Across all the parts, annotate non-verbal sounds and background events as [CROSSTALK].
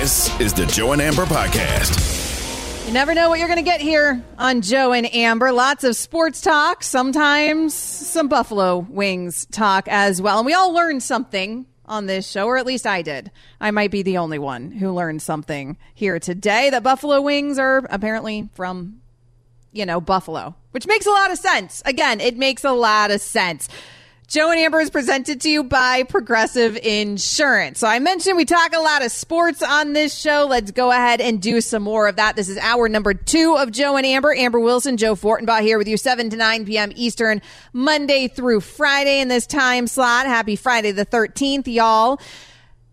This is the Joe and Amber Podcast. You never know what you're going to get here on Joe and Amber. Lots of sports talk, sometimes some Buffalo Wings talk as well. And we all learned something on this show, or at least I did. I might be the only one who learned something here today that Buffalo Wings are apparently from, you know, Buffalo, which makes a lot of sense. Again, it makes a lot of sense. Joe and Amber is presented to you by Progressive Insurance. So I mentioned we talk a lot of sports on this show. Let's go ahead and do some more of that. This is hour number two of Joe and Amber. Amber Wilson, Joe Fortenbaugh here with you, 7 to 9 p.m. Eastern, Monday through Friday in this time slot. Happy Friday the 13th, y'all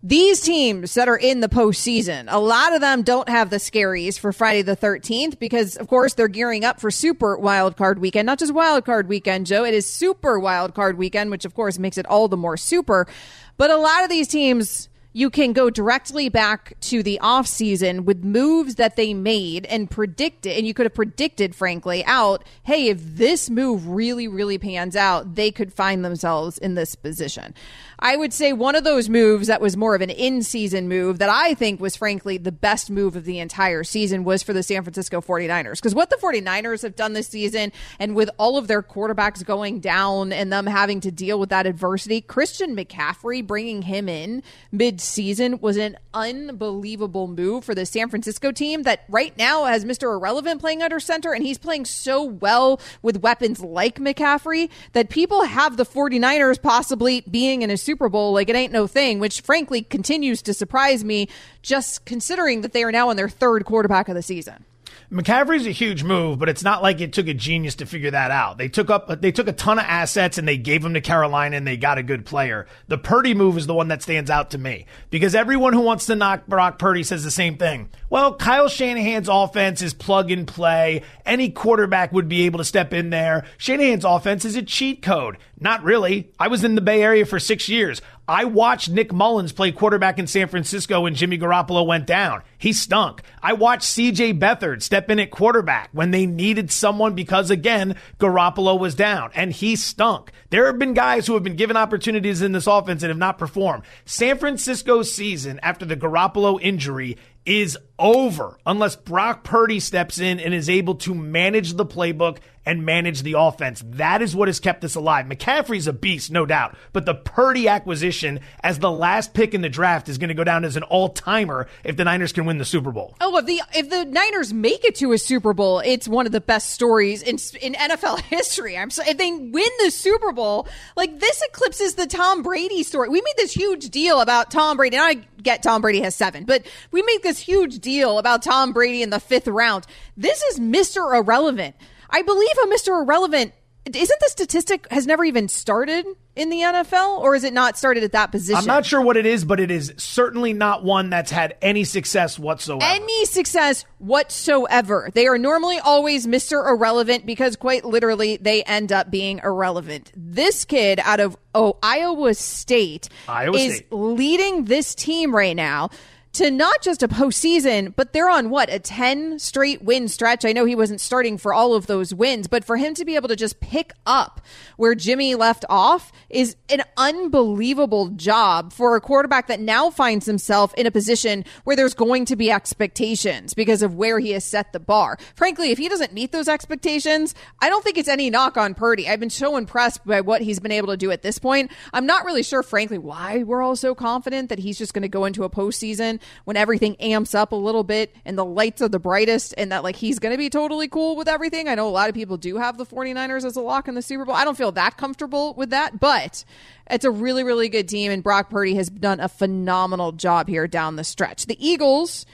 these teams that are in the postseason, a lot of them don't have the scaries for Friday the 13th because, of course, they're gearing up for Super Wild Card Weekend. Not just Wild Card Weekend, Joe. It is Super Wild Card Weekend, which, of course, makes it all the more super. But a lot of these teams you can go directly back to the offseason with moves that they made and predicted. And you could have predicted, frankly, out, hey, if this move really, really pans out, they could find themselves in this position. I would say one of those moves that was more of an in season move that I think was frankly the best move of the entire season was for the San Francisco 49ers. Because what the 49ers have done this season and with all of their quarterbacks going down and them having to deal with that adversity, Christian McCaffrey bringing him in mid season was an unbelievable move for the San Francisco team that right now has Mr. Irrelevant playing under center and he's playing so well with weapons like McCaffrey that people have the 49ers possibly being in a Super Bowl like it ain't no thing, which frankly continues to surprise me just considering that they are now in their third quarterback of the season. McCaffrey's a huge move, but it's not like it took a genius to figure that out. They took up they took a ton of assets and they gave them to Carolina and they got a good player. The Purdy move is the one that stands out to me because everyone who wants to knock Brock Purdy says the same thing. Well, Kyle Shanahan's offense is plug and play. Any quarterback would be able to step in there. Shanahan's offense is a cheat code. Not really. I was in the Bay Area for six years. I watched Nick Mullens play quarterback in San Francisco when Jimmy Garoppolo went down. He stunk. I watched CJ Beathard step in at quarterback when they needed someone because, again, Garoppolo was down and he stunk. There have been guys who have been given opportunities in this offense and have not performed. San Francisco's season after the Garoppolo injury is over unless Brock Purdy steps in and is able to manage the playbook and manage the offense. That is what has kept us alive. McCaffrey's a beast, no doubt, but the Purdy acquisition as the last pick in the draft is going to go down as an all-timer if the Niners can win the Super Bowl. Oh, if the if the Niners make it to a Super Bowl, it's one of the best stories in in NFL [LAUGHS] history. I'm if they win the Super Bowl, like this eclipses the Tom Brady story. We made this huge deal about Tom Brady. And I get Tom Brady has 7, but we make this huge deal about Tom Brady in the 5th round. This is Mr. Irrelevant. I believe a Mr. Irrelevant isn't the statistic has never even started in the NFL or is it not started at that position? I'm not sure what it is, but it is certainly not one that's had any success whatsoever. Any success whatsoever. They are normally always Mr. Irrelevant because quite literally they end up being irrelevant. This kid out of oh, Iowa State Iowa is State. leading this team right now to not just a postseason, but they're on what, a 10 straight win stretch. I know he wasn't starting for all of those wins, but for him to be able to just pick up where Jimmy left off is an unbelievable job for a quarterback that now finds himself in a position where there's going to be expectations because of where he has set the bar. Frankly, if he doesn't meet those expectations, I don't think it's any knock on Purdy. I've been so impressed by what he's been able to do at this point. I'm not really sure, frankly, why we're all so confident that he's just going to go into a postseason when everything amps up a little bit and the lights are the brightest and that like he's going to be totally cool with everything. I know a lot of people do have the 49ers as a lock in the Super Bowl. I don't feel that comfortable with that, but it's a really, really good team. And Brock Purdy has done a phenomenal job here down the stretch. The Eagles.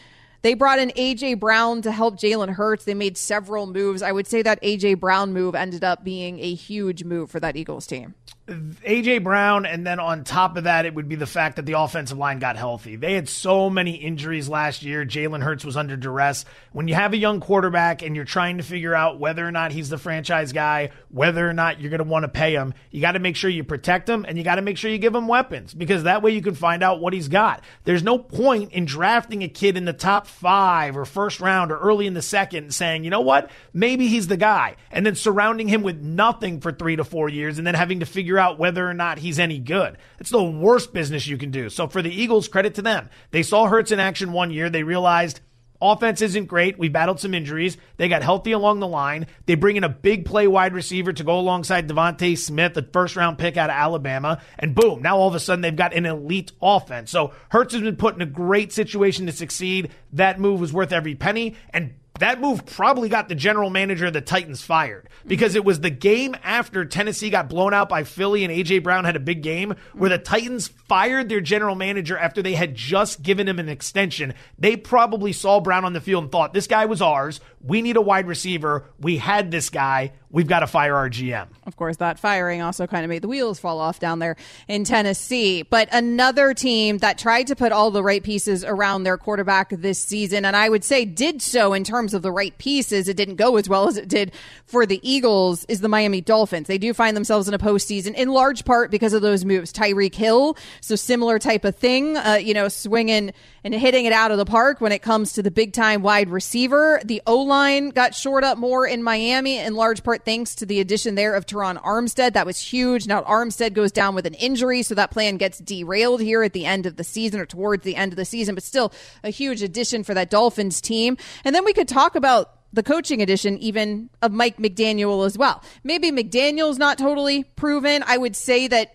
They brought in AJ Brown to help Jalen Hurts. They made several moves. I would say that AJ Brown move ended up being a huge move for that Eagles team. AJ Brown, and then on top of that, it would be the fact that the offensive line got healthy. They had so many injuries last year. Jalen Hurts was under duress. When you have a young quarterback and you're trying to figure out whether or not he's the franchise guy, whether or not you're going to want to pay him, you got to make sure you protect him and you got to make sure you give him weapons because that way you can find out what he's got. There's no point in drafting a kid in the top five or first round or early in the second saying, you know what, maybe he's the guy, and then surrounding him with nothing for three to four years and then having to figure figure out whether or not he's any good. It's the worst business you can do. So for the Eagles, credit to them. They saw Hurts in action one year. They realized Offense isn't great. We battled some injuries. They got healthy along the line. They bring in a big play wide receiver to go alongside DeVonta Smith, a first round pick out of Alabama. And boom, now all of a sudden they've got an elite offense. So Hurts has been put in a great situation to succeed. That move was worth every penny. And that move probably got the general manager of the Titans fired because it was the game after Tennessee got blown out by Philly and AJ Brown had a big game where the Titans fired their general manager after they had just given him an extension. They probably saw Brown on the field and thought, this guy was ours. We need a wide receiver. We had this guy. We've got to fire our GM. Of course, that firing also kind of made the wheels fall off down there in Tennessee. But another team that tried to put all the right pieces around their quarterback this season, and I would say did so in terms of the right pieces. It didn't go as well as it did for the Eagles, is the Miami Dolphins. They do find themselves in a postseason in large part because of those moves. Tyreek Hill, so similar type of thing, uh, you know, swinging and hitting it out of the park when it comes to the big time wide receiver. The O line got shored up more in Miami in large part thanks to the addition there of Terron Armstead. That was huge. Now Armstead goes down with an injury, so that plan gets derailed here at the end of the season or towards the end of the season, but still a huge addition for that Dolphins team. And then we could talk about the coaching edition even of Mike McDaniel as well. Maybe McDaniel's not totally proven. I would say that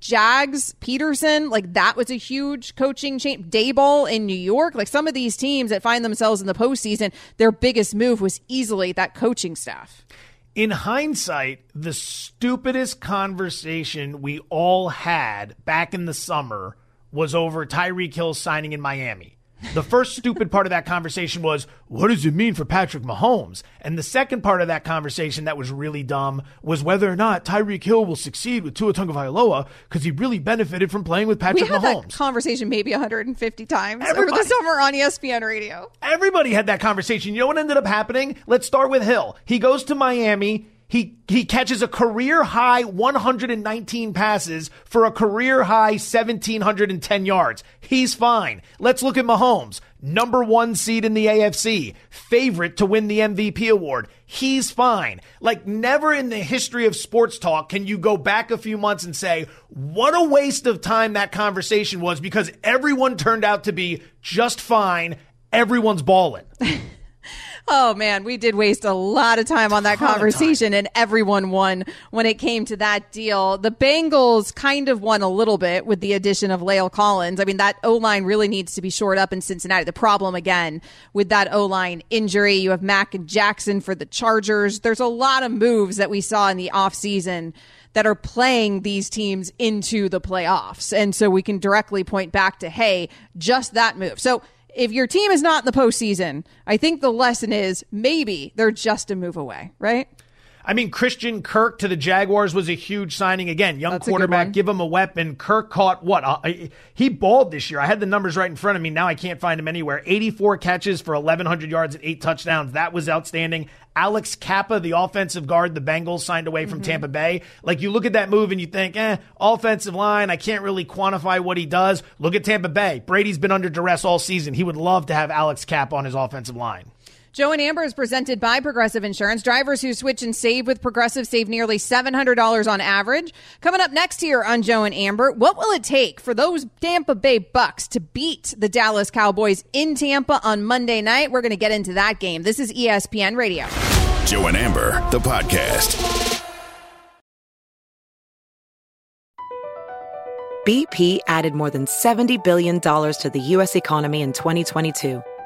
Jags, Pederson, like that was a huge coaching change. Daboll in New York, like some of these teams that find themselves in the postseason, their biggest move was easily that coaching staff. In hindsight, the stupidest conversation we all had back in the summer was over Tyreek Hill signing in Miami. The first stupid part of that conversation was, what does it mean for Patrick Mahomes? And the second part of that conversation that was really dumb was whether or not Tyreek Hill will succeed with Tua Tagovailoa because he really benefited from playing with Patrick we had Mahomes. That conversation maybe 150 times Everybody. over the summer on ESPN Radio. Everybody had that conversation. You know what ended up happening? Let's start with Hill. He goes to Miami. He he catches a career high 119 passes for a career high 1710 yards. He's fine. Let's look at Mahomes, number 1 seed in the AFC, favorite to win the MVP award. He's fine. Like never in the history of sports talk can you go back a few months and say what a waste of time that conversation was because everyone turned out to be just fine. Everyone's balling. [LAUGHS] Oh man, we did waste a lot of time on that conversation and everyone won when it came to that deal. The Bengals kind of won a little bit with the addition of La'el Collins. I mean, that O-line really needs to be shored up in Cincinnati. The problem again with that O-line injury, you have Mack and Jackson for the Chargers. There's a lot of moves that we saw in the offseason that are playing these teams into the playoffs. And so we can directly point back to, hey, just that move. So if your team is not in the postseason, I think the lesson is maybe they're just a move away, right? I mean, Christian Kirk to the Jaguars was a huge signing. Again, young That's quarterback, give him a weapon. Kirk caught what? Uh, he balled this year. I had the numbers right in front of me. Now I can't find him anywhere. 84 catches for 1,100 yards and eight touchdowns. That was outstanding. Alex Cappa, the offensive guard the Bengals signed away from mm-hmm. Tampa Bay. Like you look at that move and you think, eh, offensive line, I can't really quantify what he does. Look at Tampa Bay. Brady's been under duress all season. He would love to have Alex Cappa on his offensive line. Joe and Amber is presented by Progressive Insurance. Drivers who switch and save with Progressive save nearly $700 on average. Coming up next here on Joe and Amber, what will it take for those Tampa Bay Bucks to beat the Dallas Cowboys in Tampa on Monday night? We're going to get into that game. This is ESPN Radio. Joe and Amber, the podcast. BP added more than $70 billion to the U.S. economy in 2022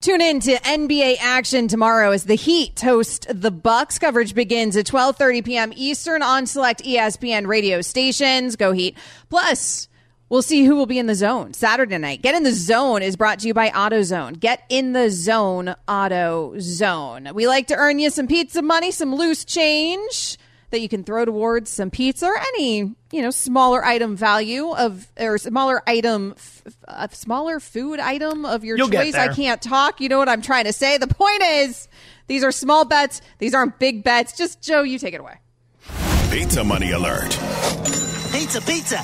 Tune in to NBA action tomorrow as the Heat host the Bucks. Coverage begins at 12:30 p.m. Eastern on select ESPN radio stations. Go Heat. Plus, we'll see who will be in the zone Saturday night. Get in the zone is brought to you by AutoZone. Get in the zone, AutoZone. We like to earn you some pizza money, some loose change that you can throw towards some pizza or any you know smaller item value of or smaller item a smaller food item of your You'll choice. I can't talk. You know what i'm trying to say? The point is these are small bets. These aren't big bets. Just joe you take it away. Pizza money alert. Pizza, pizza.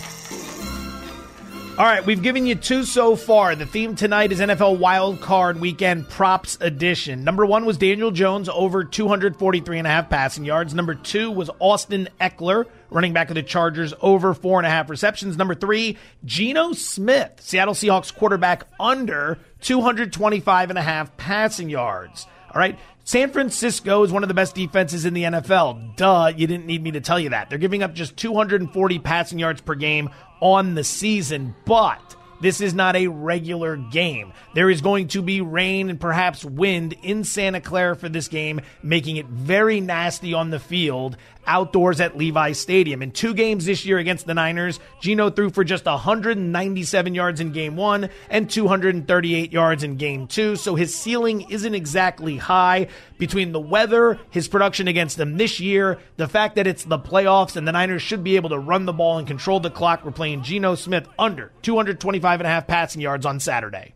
All right, we've given you two so far. The theme tonight is NFL Wild Card Weekend Props Edition. Number one was Daniel Jones over 243 and a half passing yards. Number two was Austin Ekeler, running back of the Chargers, over four and a half receptions. Number three, Geno Smith, Seattle Seahawks quarterback, under 225 and a half passing yards. All right. San Francisco is one of the best defenses in the NFL. Duh, you didn't need me to tell you that. They're giving up just 240 passing yards per game on the season, but this is not a regular game. There is going to be rain and perhaps wind in Santa Clara for this game, making it very nasty on the field outdoors at Levi Stadium. In two games this year against the Niners, Geno threw for just 197 yards in game one and 238 yards in game two. So his ceiling isn't exactly high. Between the weather, his production against them this year, the fact that it's the playoffs and the Niners should be able to run the ball and control the clock, we're playing Geno Smith under 225 and a half passing yards on Saturday.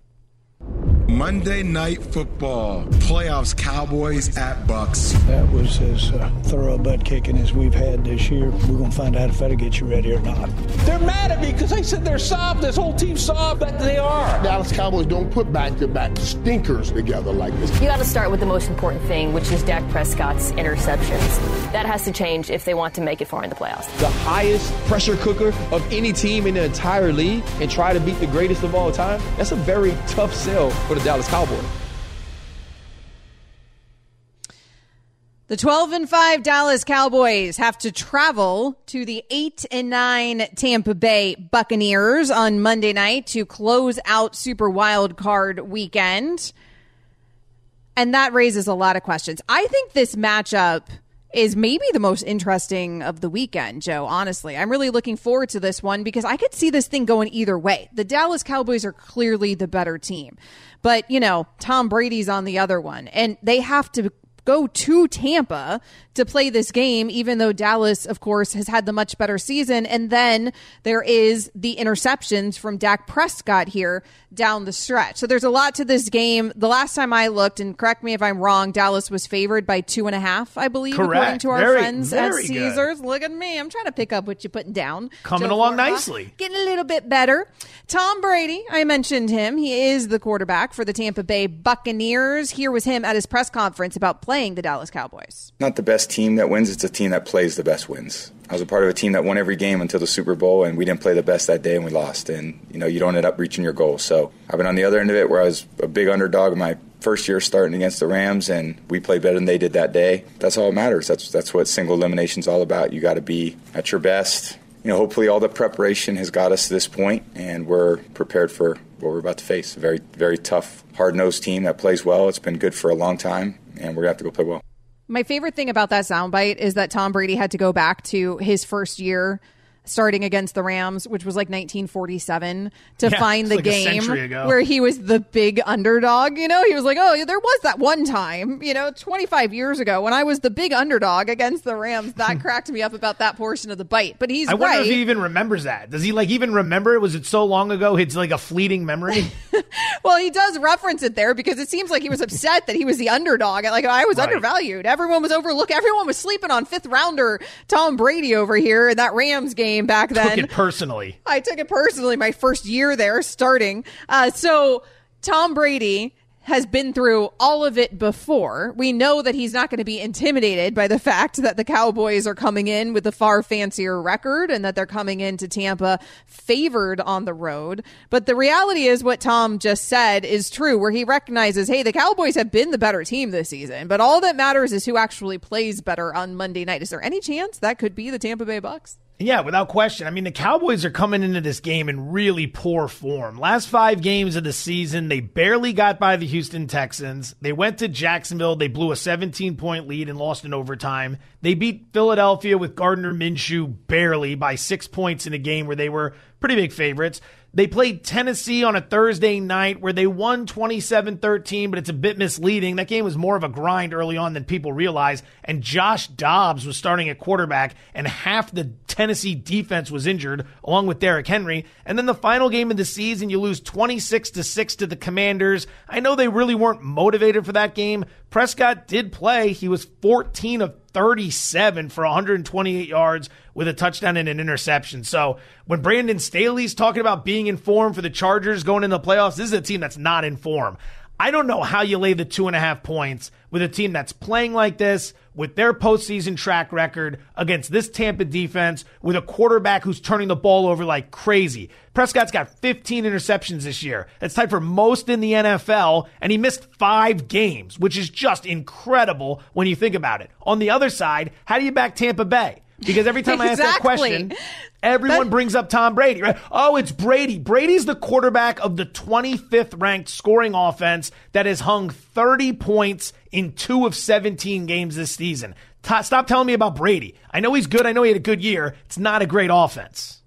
Monday Night Football playoffs, Cowboys at Bucks. That was as uh, thorough a butt kicking as we've had this year. We're gonna find out if that'll get you ready or not. They're mad at me because they said they're soft. This whole team's soft, but they are. Dallas Cowboys don't put back-to-back stinkers together like this. You got to start with the most important thing, which is Dak Prescott's interceptions. That has to change if they want to make it far in the playoffs. The highest pressure cooker of any team in the entire league, and try to beat the greatest of all time. That's a very tough sell for the Dallas Cowboys. The 12 and 5 Dallas Cowboys have to travel to the 8 and 9 Tampa Bay Buccaneers on Monday night to close out Super Wild Card weekend. And that raises a lot of questions. I think this matchup is maybe the most interesting of the weekend, Joe, honestly. I'm really looking forward to this one because I could see this thing going either way. The Dallas Cowboys are clearly the better team. But, you know, Tom Brady's on the other one and they have to go to Tampa to play this game, even though Dallas, of course, has had the much better season. And then there is the interceptions from Dak Prescott here down the stretch. So there's a lot to this game. The last time I looked, and correct me if I'm wrong, Dallas was favored by two and a half, I believe, Correct. according to our Very, friends at very good. Caesars. Look at me. I'm trying to pick up what you're putting down. Coming Joe along Florida. nicely. Getting a little bit better. Tom Brady, I mentioned him. He is the quarterback for the Tampa Bay Buccaneers. Here was him at his press conference about playing the Dallas Cowboys. Not the best team that wins, it's a team that plays the best wins. I was a part of a team that won every game until the Super Bowl, and we didn't play the best that day, and we lost. And you know, you don't end up reaching your goal. So I've been on the other end of it, where I was a big underdog in my first year starting against the Rams, and we played better than they did that day. That's all that matters. That's that's what single elimination's all about. You got to be at your best. You know, hopefully all the preparation has got us to this point, and we're prepared for what we're about to face. A very, very tough, hard-nosed team that plays well. It's been good for a long time, and we're gonna have to go play well. My favorite thing about that soundbite is that Tom Brady had to go back to his first year starting against the Rams, which was like 1947, to Yeah, find the like game where he was the big underdog. You know, he was like, oh, there was that one time, you know, 25 years ago when I was the big underdog against the Rams. That [LAUGHS] cracked me up about that portion of the bite. But he's I wonder if he even remembers that. Does he like even remember it? Was it so long ago? It's like a fleeting memory. [LAUGHS] well, he does reference it there because it seems like he was upset that he was the underdog. Like I was Right. undervalued. Everyone was overlooked. Everyone was sleeping on fifth rounder Tom Brady over here in that Rams game back then. Took it personally. [LAUGHS] I took it personally my first year there starting. Uh, so Tom Brady has been through all of it before. We know that he's not going to be intimidated by the fact that the Cowboys are coming in with a far fancier record and that they're coming into Tampa favored on the road. But the reality is what Tom just said is true, where he recognizes, hey, the Cowboys have been the better team this season, but all that matters is who actually plays better on Monday night. Is there any chance that could be the Tampa Bay Bucks? Yeah, without question. I mean, the Cowboys are coming into this game in really poor form. Last five games of the season, they barely got by the Houston Texans. They went to Jacksonville. They blew a 17 point lead and lost in overtime. They beat Philadelphia with Gardner Minshew barely by six points in a game where they were pretty big favorites. They played Tennessee on a Thursday night where they won 27 13, but it's a bit misleading. That game was more of a grind early on than people realize. And Josh Dobbs was starting at quarterback, and half the Tennessee defense was injured, along with Derrick Henry. And then the final game of the season, you lose 26 to 6 to the Commanders. I know they really weren't motivated for that game. Prescott did play. He was 14 of 37 for 128 yards with a touchdown and an interception. So when Brandon Staley's talking about being in form for the Chargers going into the playoffs, this is a team that's not in form. I don't know how you lay the two and a half points with a team that's playing like this, with their postseason track record against this Tampa defense, with a quarterback who's turning the ball over like crazy. Prescott's got 15 interceptions this year. That's tied for most in the NFL, and he missed five games, which is just incredible when you think about it. On the other side, how do you back Tampa Bay? Because every time I ask that question, everyone brings up Tom Brady, right? Oh, it's Brady. Brady's the quarterback of the 25th ranked scoring offense that has hung 30 points in two of 17 games this season. T- stop telling me about Brady. I know he's good. I know he had a good year. It's not a great offense.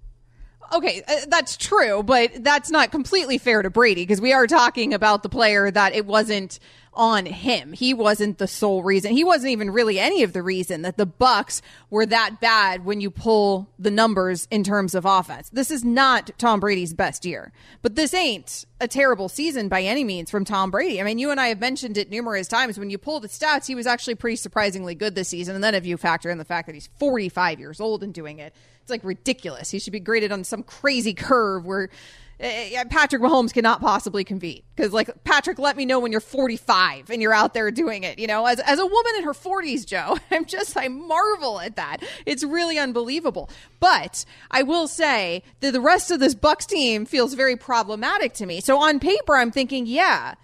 Okay, uh, that's true, but that's not completely fair to Brady because we are talking about the player that it wasn't on him. He wasn't the sole reason. He wasn't even really any of the reason that the Bucks were that bad when you pull the numbers in terms of offense. This is not Tom Brady's best year, but this ain't a terrible season by any means from Tom Brady. I mean, you and I have mentioned it numerous times. When you pull the stats, he was actually pretty surprisingly good this season. And then if you factor in the fact that he's 45 years old and doing it, it's like ridiculous. He should be graded on some crazy curve where uh, Patrick Mahomes cannot possibly compete. Because, like, Patrick, let me know when you're 45 and you're out there doing it. You know, as, as a woman in her 40s, Joe, [LAUGHS] I'm just, I marvel at that. It's really unbelievable. But I will say that the rest of this Bucks team feels very problematic to me. So on paper, I'm thinking, yeah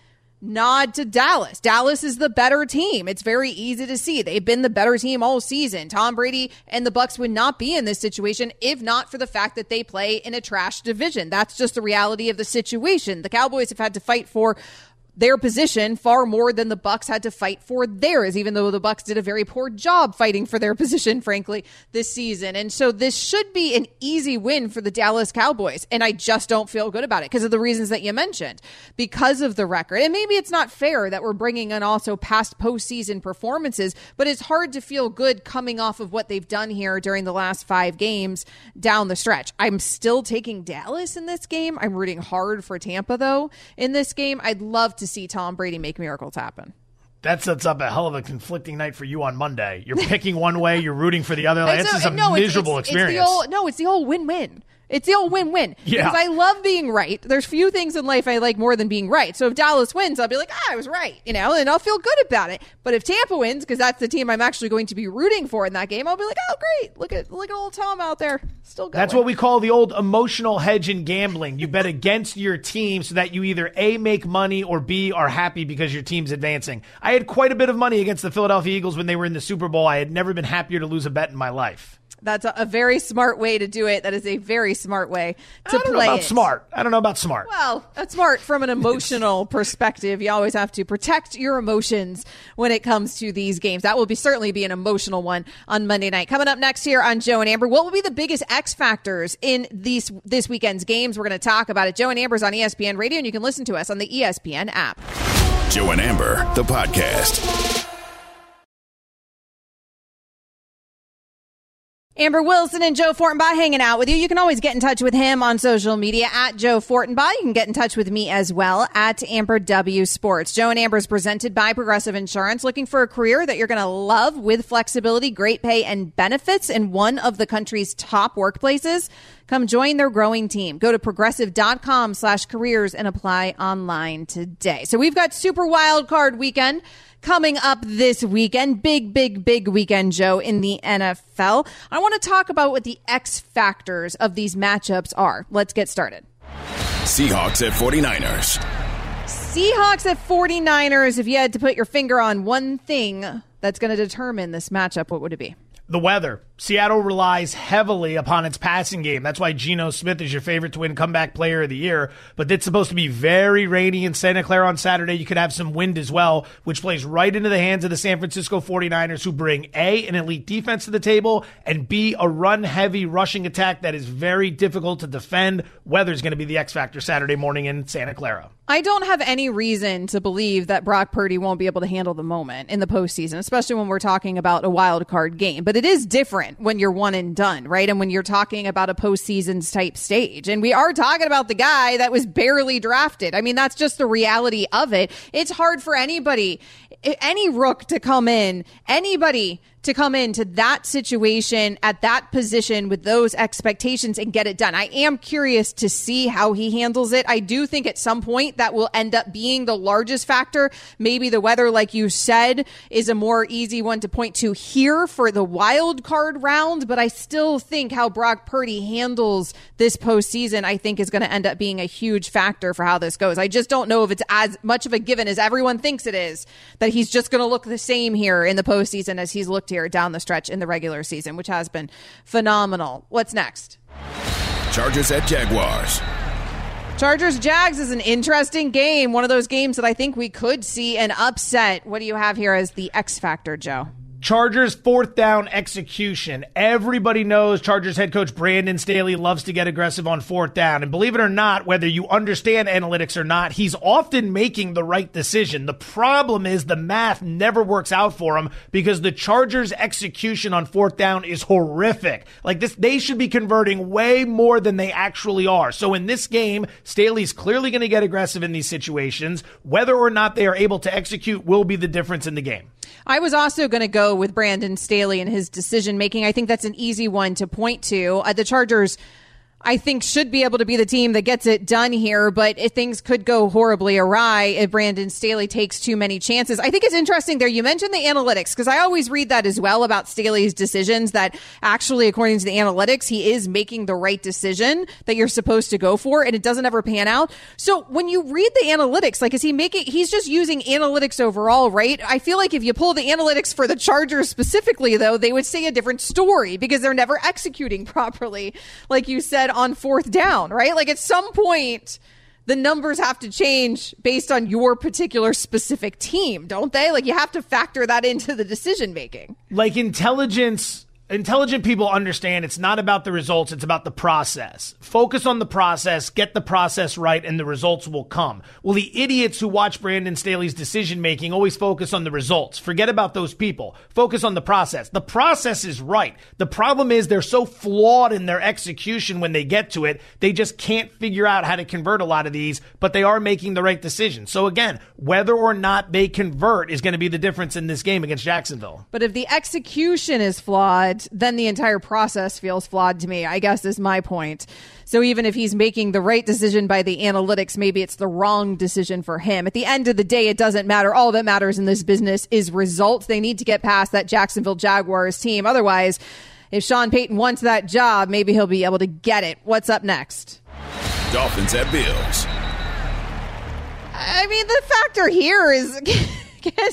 nod to Dallas. Dallas is the better team. It's very easy to see. They've been the better team all season. Tom Brady and the Bucks would not be in this situation if not for the fact that they play in a trash division. That's just the reality of the situation. The Cowboys have had to fight for their position far more than the Bucks had to fight for theirs, even though the Bucks did a very poor job fighting for their [LAUGHS] position, frankly, this season. And so this should be an easy win for the Dallas Cowboys. And I just don't feel good about it because of the reasons that you mentioned, because of the record. And maybe it's not fair that we're bringing in also past postseason performances, but it's hard to feel good coming off of what they've done here during the last five games down the stretch. I'm still taking Dallas in this game. I'm rooting hard for Tampa, though, in this game. I'd love to see Tom Brady make miracles happen. That sets up a hell of a conflicting night for you on Monday. You're picking one way, you're rooting for the other. [LAUGHS] Like, It's this a- is a no, it's- miserable it's- experience. It's old, no, it's the old win-win. It's the old win-win. [LAUGHS] Yeah. Because I love being right. There's few things in life I like more than being right. So if Dallas wins, I'll be like, ah, I was right, you know, and I'll feel good about it. But if Tampa wins, because that's the team I'm actually going to be rooting for in that game, I'll be like, oh, great, look at look at old Tom out there, still going. That's what we call the old emotional hedge in gambling. You bet against your team so that you either A, make money, or B, are happy because your team's advancing. I had quite a bit of money against the Philadelphia Eagles when they were in the Super Bowl. I had never been happier to lose a bet in my life. That's a, a, very smart way to do it. That is a very smart way to I don't play know about it. smart. I don't know about smart. Well, that's smart from an [LAUGHS] emotional perspective. You always have to protect your emotions when it comes to these games. That will be certainly be an emotional one on Monday night. Coming up next here on Joe and Amber, what will be the biggest X factors in these this weekend's games? We're going to talk about it. Joe and Amber's on ESPN Radio, and you can listen to us on the ESPN app. Joe and Amber, the podcast. Amber Wilson and Joe Fortenbaugh hanging out with you. You can always get in touch with him on social media at Joe Fortenbaugh. You can get in touch with me as well at Amber W Sports. Joe and Amber is presented by Progressive Insurance. Looking for a career that you're going to love with flexibility, great pay, and benefits in one of the country's top workplaces? Come join their growing team. Go to progressive.com slash careers and apply online today. So we've got Super Wild Card Weekend coming up this weekend. Big, big, big weekend, Joe, in the NFL. I want to talk about what the X factors of these matchups are. Let's get started. Seahawks at 49ers. Seahawks at 49ers. If you had to put your finger on one thing that's going to determine this matchup, what would it be? The weather. Seattle relies heavily upon its passing game. That's why Geno Smith is your favorite to win comeback player of the year. But it's supposed to be very rainy in Santa Clara on Saturday. You could have some wind as well, which plays right into the hands of the San Francisco 49ers, who bring A, an elite defense to the table, and B, a run heavy rushing attack that is very difficult to defend. Weather's going to be the X factor Saturday morning in Santa Clara. I don't have any reason to believe that Brock Purdy won't be able to handle the moment in the postseason, especially when we're talking about a wild card game. But it is different when you're one and done, right? And when you're talking about a postseasons type stage. And we are talking about the guy that was barely drafted. I mean, that's just the reality of it. It's hard for anybody, any rook to come in, anybody to come into that situation at that position with those expectations and get it done. I am curious to see how he handles it. I do think at some point that will end up being the largest factor. Maybe the weather, like you said, is a more easy one to point to here for the wild card round, but I still think how Brock Purdy handles this postseason, I think is going to end up being a huge factor for how this goes. I just don't know if it's as much of a given as everyone thinks it is that he's just going to look the same here in the postseason as he's looked here here down the stretch in the regular season, which has been phenomenal. What's next? Chargers at Jaguars. Chargers Jags is an interesting game. One of those games that I think we could see an upset. What do you have here as the X factor, Joe? Chargers fourth down execution. Everybody knows Chargers head coach Brandon Staley loves to get aggressive on fourth down. And believe it or not, whether you understand analytics or not, he's often making the right decision. The problem is the math never works out for him because the Chargers execution on fourth down is horrific. Like this, they should be converting way more than they actually are. So in this game, Staley's clearly going to get aggressive in these situations. Whether or not they are able to execute will be the difference in the game. I was also going to go with Brandon Staley and his decision making. I think that's an easy one to point to. Uh, the Chargers I think should be able to be the team that gets it done here, but if things could go horribly awry if Brandon Staley takes too many chances. I think it's interesting there. You mentioned the analytics because I always read that as well about Staley's decisions that actually, according to the analytics, he is making the right decision that you're supposed to go for and it doesn't ever pan out. So when you read the analytics, like is he making, he's just using analytics overall, right? I feel like if you pull the analytics for the Chargers specifically though, they would say a different story because they're never executing [LAUGHS] properly. Like you said, on fourth down, right? Like at some point, the numbers have to change based on your particular specific team, don't they? Like you have to factor that into the decision making. Like intelligence intelligent people understand it's not about the results, it's about the process. Focus on the process, get the process right, and the results will come. Well, the idiots who watch Brandon Staley's decision making always focus on the results. Forget about those people. Focus on the process. The process is right. The problem is they're so flawed in their execution when they get to it, they just can't figure out how to convert a lot of these, but they are making the right decision. So again, whether or not they convert is going to be the difference in this game against Jacksonville. But if the execution is flawed, then the entire process feels flawed to me, I guess is my point. So even if he's making the right decision by the analytics, maybe it's the wrong decision for him. At the end of the day, it doesn't matter. All that matters in this business is results. They need to get past that Jacksonville Jaguars team. Otherwise, if Sean Payton wants that job, maybe he'll be able to get it. What's up next? Dolphins at Bills. I mean, the factor here is [LAUGHS] can,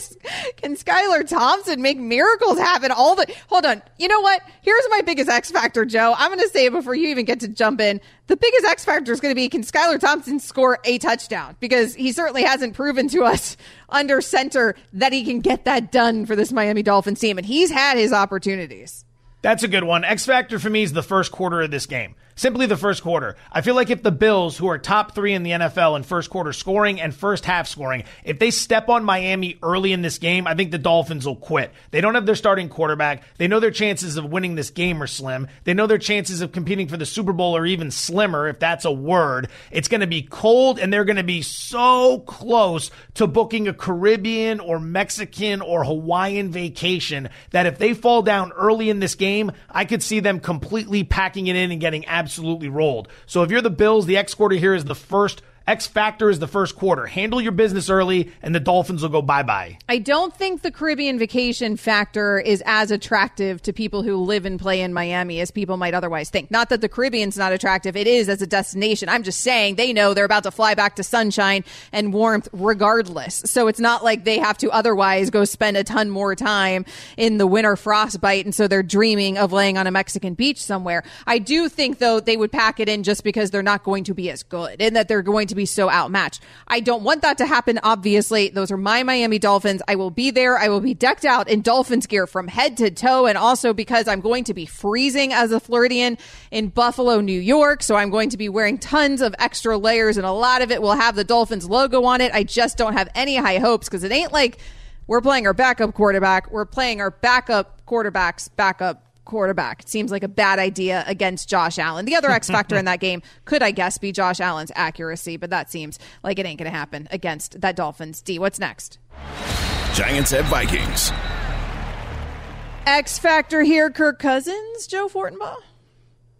can Skylar Thompson make miracles happen? All the hold on. You know what? Here's my biggest X factor Joe. I'm going to say it before you even get to jump in. The biggest X factor is going to be can Skylar Thompson score a touchdown? Because he certainly hasn't proven to us under center that he can get that done for this Miami Dolphins team and he's had his opportunities that's a good one. X factor for me is the first quarter of this game. Simply the first quarter. I feel like if the Bills, who are top three in the NFL in first quarter scoring and first half scoring, if they step on Miami early in this game, I think the Dolphins will quit. They don't have their starting quarterback. They know their chances of winning this game are slim. They know their chances of competing for the Super Bowl are even slimmer, if that's a word. It's going to be cold and they're going to be so close to booking a Caribbean or Mexican or Hawaiian vacation that if they fall down early in this game, I could see them completely packing it in and getting absolutely absolutely rolled. So if you're the Bills, the X quarter here is the first X factor is the first quarter. Handle your business early, and the Dolphins will go bye bye. I don't think the Caribbean vacation factor is as attractive to people who live and play in Miami as people might otherwise think. Not that the Caribbean's not attractive, it is as a destination. I'm just saying they know they're about to fly back to sunshine and warmth regardless. So it's not like they have to otherwise go spend a ton more time in the winter frostbite, and so they're dreaming of laying on a Mexican beach somewhere. I do think, though, they would pack it in just because they're not going to be as good and that they're going to to be so outmatched. I don't want that to happen, obviously. Those are my Miami Dolphins. I will be there. I will be decked out in Dolphins gear from head to toe. And also because I'm going to be freezing as a Floridian in Buffalo, New York. So I'm going to be wearing tons of extra layers, and a lot of it will have the Dolphins logo on it. I just don't have any high hopes because it ain't like we're playing our backup quarterback. We're playing our backup quarterback's backup quarterback. It seems like a bad idea against Josh Allen. The other X factor in that game could, I guess, be Josh Allen's accuracy, but that seems like it ain't going to happen against that Dolphins D. What's next? Giants at Vikings. X factor here, Kirk Cousins, Joe Fortenbaugh.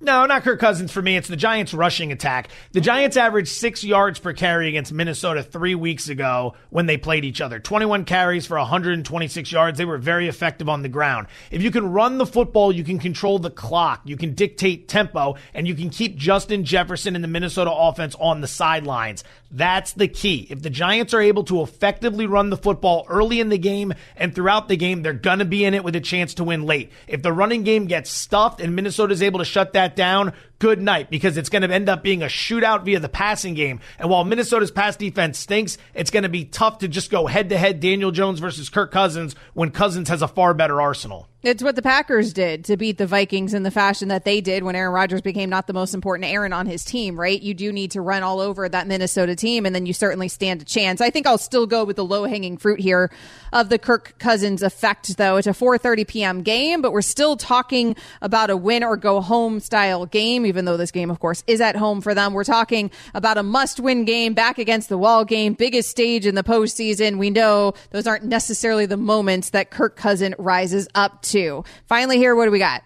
No, not Kirk Cousins for me. It's the Giants' rushing attack. The Giants averaged six yards per carry against Minnesota three weeks ago when they played each other. 21 carries for 126 yards. They were very effective on the ground. If you can run the football, you can control the clock, you can dictate tempo, and you can keep Justin Jefferson and the Minnesota offense on the sidelines. That's the key. If the Giants are able to effectively run the football early in the game and throughout the game, they're going to be in it with a chance to win late. If the running game gets stuffed and Minnesota is able to shut that down, good night because it's going to end up being a shootout via the passing game. And while Minnesota's pass defense stinks, it's going to be tough to just go head to head Daniel Jones versus Kirk Cousins when Cousins has a far better arsenal. It's what the Packers did to beat the Vikings in the fashion that they did when Aaron Rodgers became not the most important Aaron on his team, right? You do need to run all over that Minnesota team, and then you certainly stand a chance. I think I'll still go with the low hanging fruit here of the Kirk Cousins effect, though. It's a 4:30 p.m. game, but we're still talking about a win or go home style game, even though this game, of course, is at home for them. We're talking about a must win game, back against the wall game, biggest stage in the postseason. We know those aren't necessarily the moments that Kirk Cousin rises up to. Finally, here, what do we got?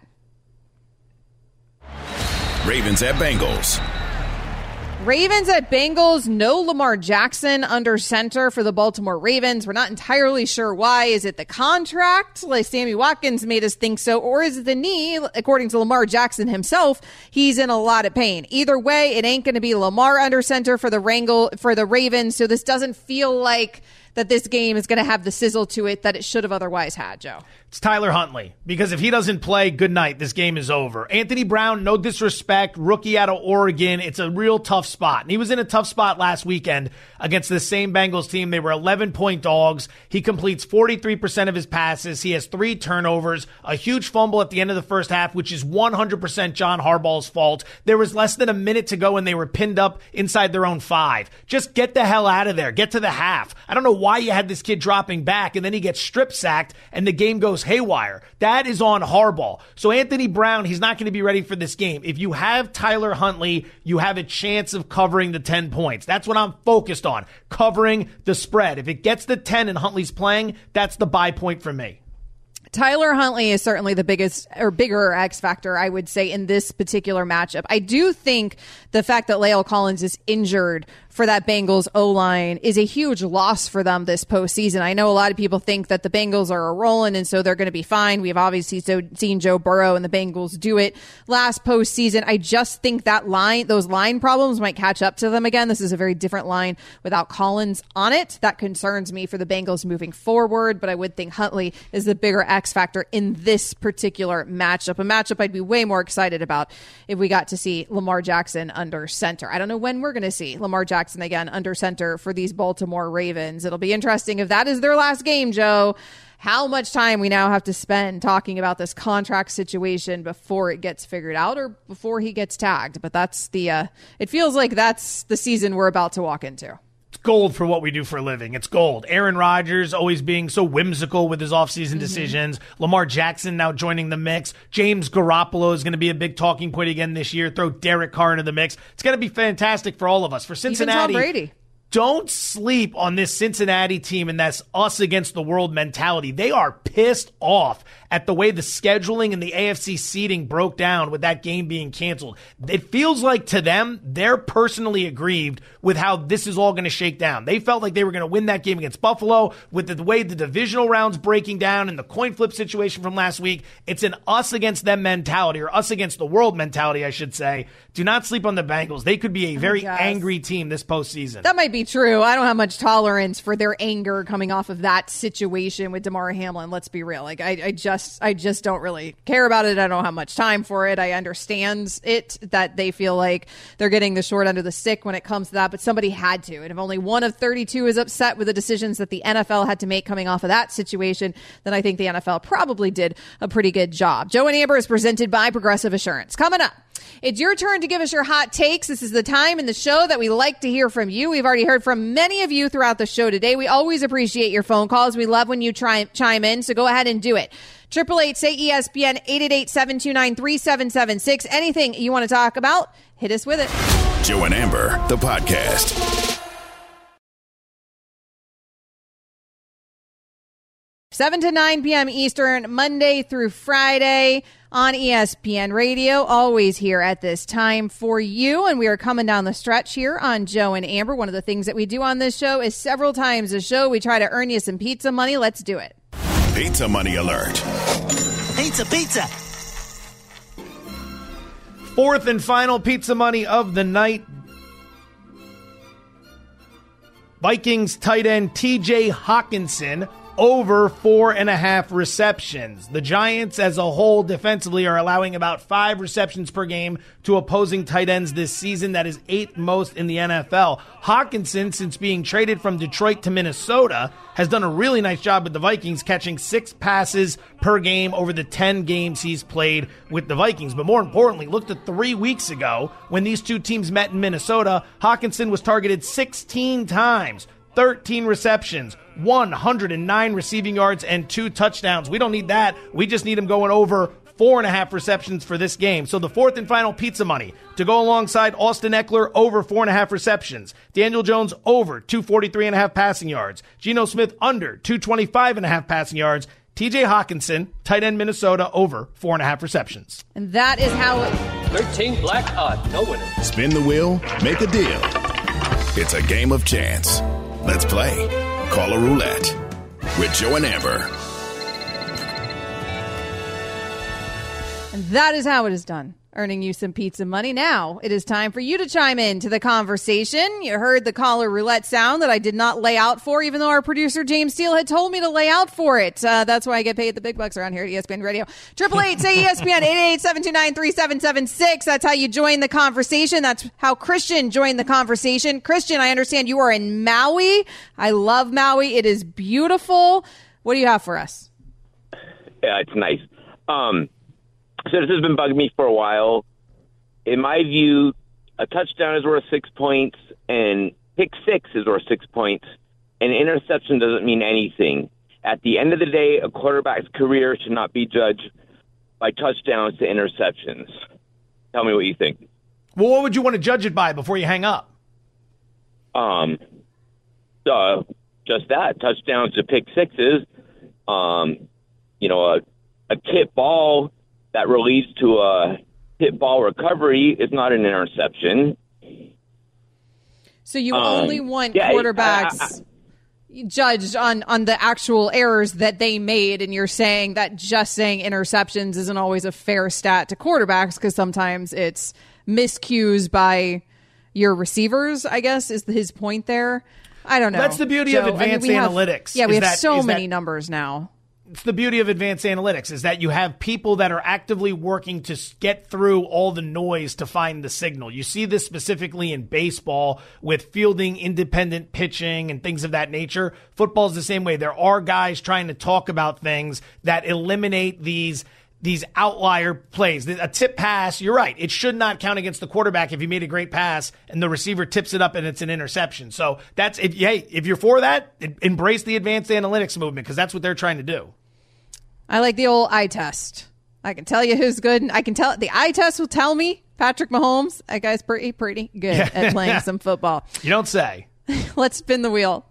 Ravens at Bengals. Ravens at Bengals, no Lamar Jackson under center for the Baltimore Ravens. We're not entirely sure why. Is it the contract, like Sammy Watkins made us think so, or is it the knee? According to Lamar Jackson himself, he's in a lot of pain. Either way, it ain't going to be Lamar under center for the Wrangle for the Ravens. So this doesn't feel like that this game is going to have the sizzle to it that it should have otherwise had, Joe. It's Tyler Huntley because if he doesn't play, good night. This game is over. Anthony Brown, no disrespect, rookie out of Oregon. It's a real tough spot. And he was in a tough spot last weekend against the same Bengals team. They were 11 point dogs. He completes 43% of his passes. He has three turnovers, a huge fumble at the end of the first half, which is 100% John Harbaugh's fault. There was less than a minute to go and they were pinned up inside their own five. Just get the hell out of there. Get to the half. I don't know why you had this kid dropping back and then he gets strip sacked and the game goes haywire. That is on Harbaugh. So Anthony Brown, he's not going to be ready for this game. If you have Tyler Huntley, you have a chance of covering the 10 points. That's what I'm focused on, covering the spread. If it gets the 10 and Huntley's playing, that's the buy point for me. Tyler Huntley is certainly the biggest or bigger X factor, I would say, in this particular matchup. I do think the fact that La'el Collins is injured for that Bengals O line is a huge loss for them this postseason. I know a lot of people think that the Bengals are a rolling and so they're going to be fine. We've obviously so, seen Joe Burrow and the Bengals do it last postseason. I just think that line, those line problems might catch up to them again. This is a very different line without Collins on it. That concerns me for the Bengals moving forward, but I would think Huntley is the bigger X factor in this particular matchup. A matchup I'd be way more excited about if we got to see Lamar Jackson under center. I don't know when we're going to see Lamar Jackson again under center for these Baltimore Ravens. It'll be interesting if that is their last game, Joe. How much time we now have to spend talking about this contract situation before it gets figured out or before he gets tagged. But that's the, uh, it feels like that's the season we're about to walk into gold for what we do for a living. It's gold. Aaron Rodgers always being so whimsical with his offseason mm-hmm. decisions. Lamar Jackson now joining the mix. James Garoppolo is going to be a big talking point again this year. Throw Derek Carr into the mix. It's going to be fantastic for all of us. For Cincinnati, Even Tom Brady don't sleep on this Cincinnati team and that's us against the world mentality. They are pissed off at the way the scheduling and the AFC seeding broke down with that game being canceled. It feels like to them, they're personally aggrieved with how this is all going to shake down. They felt like they were going to win that game against Buffalo with the, way the divisional rounds breaking down and the coin flip situation from last week. It's an us against them mentality or us against the world mentality, I should say. Do not sleep on the Bengals. They could be a oh very angry team this postseason. That might be true. I don't have much tolerance for their anger coming off of that situation with Damar Hamlin. Let's be real. Like I, I just, I just don't really care about it. I don't have much time for it. I understand it that they feel like they're getting the short end of the stick when it comes to that, but somebody had to. And if only one of 32 is upset with the decisions that the NFL had to make coming off of that situation, then I think the NFL probably did a pretty good job. Joe and Amber is presented by Progressive Assurance. Coming up. It's your turn to give us your hot takes. This is the time in the show that we like to hear from you. We've already heard from many of you throughout the show today. We always appreciate your phone calls. We love when you try chime in, so go ahead and do it. Triple eight say ESPN eight eight eight seven two nine three seven seven six. Anything you want to talk about, hit us with it. Joe and Amber, the podcast. 7 to 9 p.m. Eastern, Monday through Friday on ESPN Radio, always here at this time for you. And we are coming down the stretch here on Joe and Amber. One of the things that we do on this show is several times a show, we try to earn you some pizza money. Let's do it. Pizza money alert. Pizza, pizza. Fourth and final pizza money of the night. Vikings tight end TJ Hockenson over four and a half receptions. The Giants, as a whole, defensively, are allowing about five receptions per game to opposing tight ends this season. That is eighth most in the NFL. Hockenson, since being traded from Detroit to Minnesota, has done a really nice job with the Vikings, catching six passes per game over the 10 games he's played with the Vikings. But more importantly, look at three weeks ago when these two teams met in Minnesota. Hockenson was targeted 16 times 13 receptions, 109 receiving yards, and two touchdowns. We don't need that. We just need him going over four and a half receptions for this game. So the fourth and final pizza money to go alongside Austin Ekeler over four and a half receptions. Daniel Jones over 243 and a half passing yards. Geno Smith under 225 and a half passing yards. TJ Hockenson, tight end Minnesota, over four and a half receptions. And that is how it. 13 black odd, no winner. Spin the wheel, make a deal. It's a game of chance. Let's play. Caller roulette with Joe and Amber. And that is how it is done earning you some pizza money. Now it is time for you to chime in to the conversation. You heard the caller roulette sound that I did not lay out for, even though our producer James Steele had told me to lay out for it. Uh, that's why I get paid the big bucks around here at ESPN Radio. Triple eight say ESPN eight eight seven two nine three seven seven six. That's how you join the conversation. That's how Christian joined the conversation. Christian, I understand you are in Maui. I love Maui. It is beautiful. What do you have for us? Yeah, it's nice. Um, so this has been bugging me for a while. In my view, a touchdown is worth six points, and pick six is worth six points. An interception doesn't mean anything. At the end of the day, a quarterback's career should not be judged by touchdowns to interceptions. Tell me what you think. Well, what would you want to judge it by before you hang up? Um, uh, just that touchdowns to pick sixes. Um, you know, a, a tip ball that leads to a hit ball recovery is not an interception. So you Um, only want yeah, quarterbacks I- judged on on the actual errors that they made, and you're saying that just saying interceptions isn't always a fair stat to quarterbacks because sometimes it's miscues by your receivers. I guess is his point there. I don't know. That's the beauty of Joe. I mean, advanced have- analytics, yeah, we have that- so is that- many numbers now. It's the beauty of advanced analytics is that you have people that are actively working to get through all the noise to find the signal. You see this specifically in baseball with fielding independent pitching and things of that nature. Football is the same way. There are guys trying to talk about things that eliminate these these outlier plays. A tip pass, you're right. It should not count against the quarterback if you made a great pass and the receiver tips it up and it's an interception. So that's if hey, if you're for that, embrace the advanced analytics movement because that's what they're trying to do. I like the old eye test. I can tell you who's good. and I can tell the eye test will tell me Patrick Mahomes. That guy's pretty pretty good at playing [LAUGHS] some football. You don't say. [LAUGHS] Let's spin the wheel.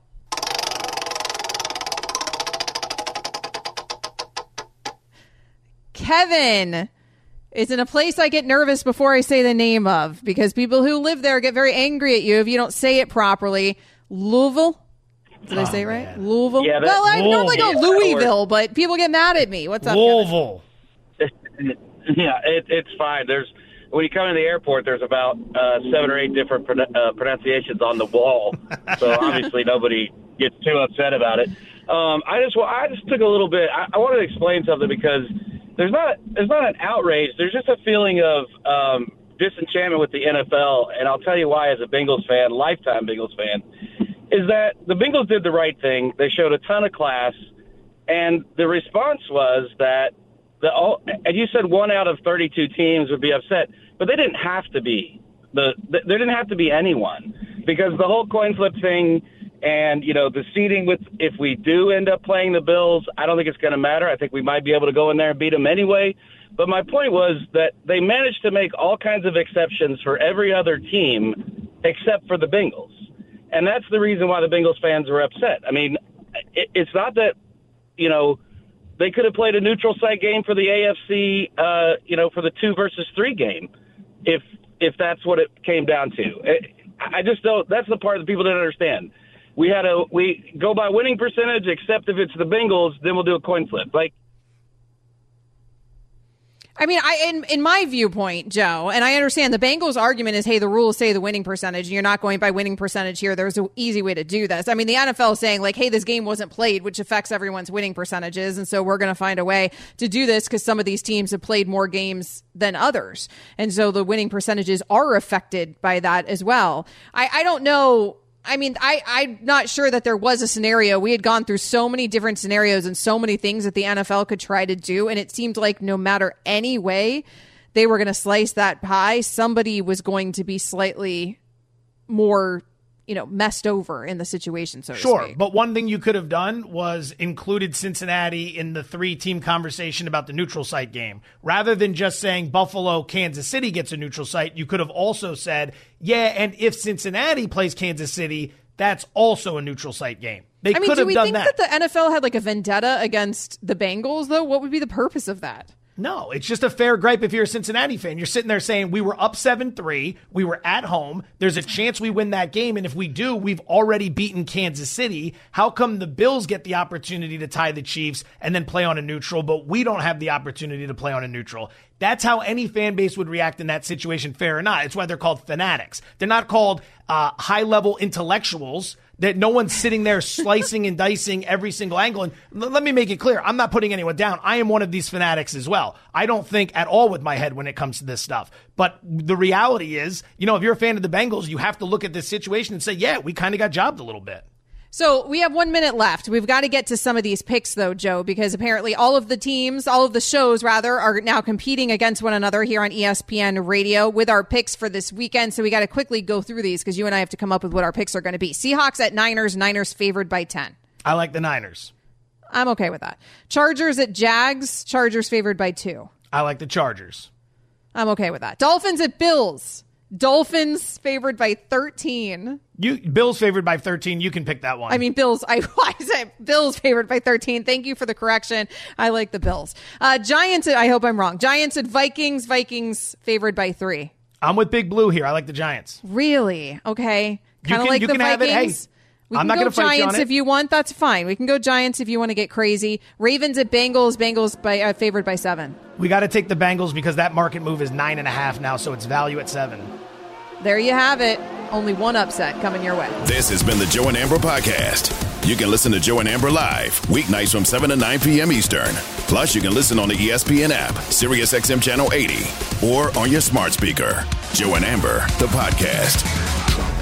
Kevin is in a place I get nervous before I say the name of because people who live there get very angry at you if you don't say it properly. Louisville? Did I say it right? Louisville? Yeah, well, I normally go Louisville. Louisville, but people get mad at me. What's up? Kevin? Louisville. [LAUGHS] yeah, it, it's fine. There's when you come into the airport, there's about uh, seven or eight different pro- uh, pronunciations on the wall, so [LAUGHS] obviously nobody gets too upset about it. Um, I just, wa- I just took a little bit. I, I wanted to explain something because there's not, there's not an outrage. There's just a feeling of um, disenchantment with the NFL, and I'll tell you why. As a Bengals fan, lifetime Bengals fan, is that the Bengals did the right thing. They showed a ton of class, and the response was that the all, and you said one out of 32 teams would be upset, but they didn't have to be. The, the there didn't have to be anyone because the whole coin flip thing and you know the seeding with if we do end up playing the Bills, I don't think it's going to matter. I think we might be able to go in there and beat them anyway. But my point was that they managed to make all kinds of exceptions for every other team except for the Bengals. And that's the reason why the Bengals fans were upset. I mean, it, it's not that, you know, they could have played a neutral site game for the AFC, uh, you know, for the two versus three game, if if that's what it came down to. I just don't. That's the part that people didn't understand. We had a we go by winning percentage, except if it's the Bengals, then we'll do a coin flip. Like I mean, I in in my viewpoint, Joe, and I understand the Bengals' argument is, hey, the rules say the winning percentage, and you're not going by winning percentage here. There's an easy way to do this. I mean, the NFL is saying like, hey, this game wasn't played, which affects everyone's winning percentages, and so we're going to find a way to do this because some of these teams have played more games than others, and so the winning percentages are affected by that as well. I I don't know. I mean, I, I'm not sure that there was a scenario. We had gone through so many different scenarios and so many things that the NFL could try to do. And it seemed like no matter any way they were going to slice that pie, somebody was going to be slightly more, you know, messed over in the situation, so Sure, but one thing you could have done was included Cincinnati in the three team conversation about the neutral site game. Rather than just saying Buffalo, Kansas City gets a neutral site, you could have also said, yeah, and if Cincinnati plays Kansas City, that's also a neutral site game. They I mean, could do have we done think that. that. the NFL had like a vendetta against the Bengals, though? What would be the purpose of that? No, it's just a fair gripe if you're a Cincinnati fan. You're sitting there saying, we were up 7 3. We were at home. There's a chance we win that game. And if we do, we've already beaten Kansas City. How come the Bills get the opportunity to tie the Chiefs and then play on a neutral, but we don't have the opportunity to play on a neutral? That's how any fan base would react in that situation, fair or not. It's why they're called fanatics. They're not called uh, high level intellectuals that no one's sitting there slicing and dicing every single angle. And l- let me make it clear, I'm not putting anyone down. I am one of these fanatics as well. I don't think at all with my head when it comes to this stuff. But the reality is, you know, if you're a fan of the Bengals, you have to look at this situation and say, yeah, we kind of got jobbed a little bit. So we have one minute left. We've got to get to some of these picks, though, Joe, because apparently all of the teams, all of the shows, rather, are now competing against one another here on ESPN Radio with our picks for this weekend. So we got to quickly go through these because you and I have to come up with what our picks are going to be. Seahawks at Niners, Niners favored by 10. I like the Niners. I'm okay with that. Chargers at Jags, Chargers favored by two. I like the Chargers. I'm okay with that. Dolphins at Bills, Dolphins favored by 13. You Bills favored by 13. You can pick that one. I mean, Bills. I, [LAUGHS] I said Bills favored by 13. Thank you for the correction. I like the Bills. Uh, Giants. I hope I'm wrong. Giants at Vikings. Vikings favored by three. I'm with Big Blue here. I like the Giants. Really? Okay. Kind of like you the can have it. Vikings. Hey, we I'm can not go gonna fight you on Giants it. if you want. That's fine. We can go Giants if you want to get crazy. Ravens at Bengals. Bengals by uh, favored by seven. We got to take the Bengals because that market move is nine and a half now, so it's value at seven. There you have it. Only one upset coming your way. This has been the Joe and Amber Podcast. You can listen to Joe and Amber live weeknights from 7 to 9 p.m. Eastern. Plus, you can listen on the ESPN app, SiriusXM Channel 80, or on your smart speaker. Joe and Amber, the podcast.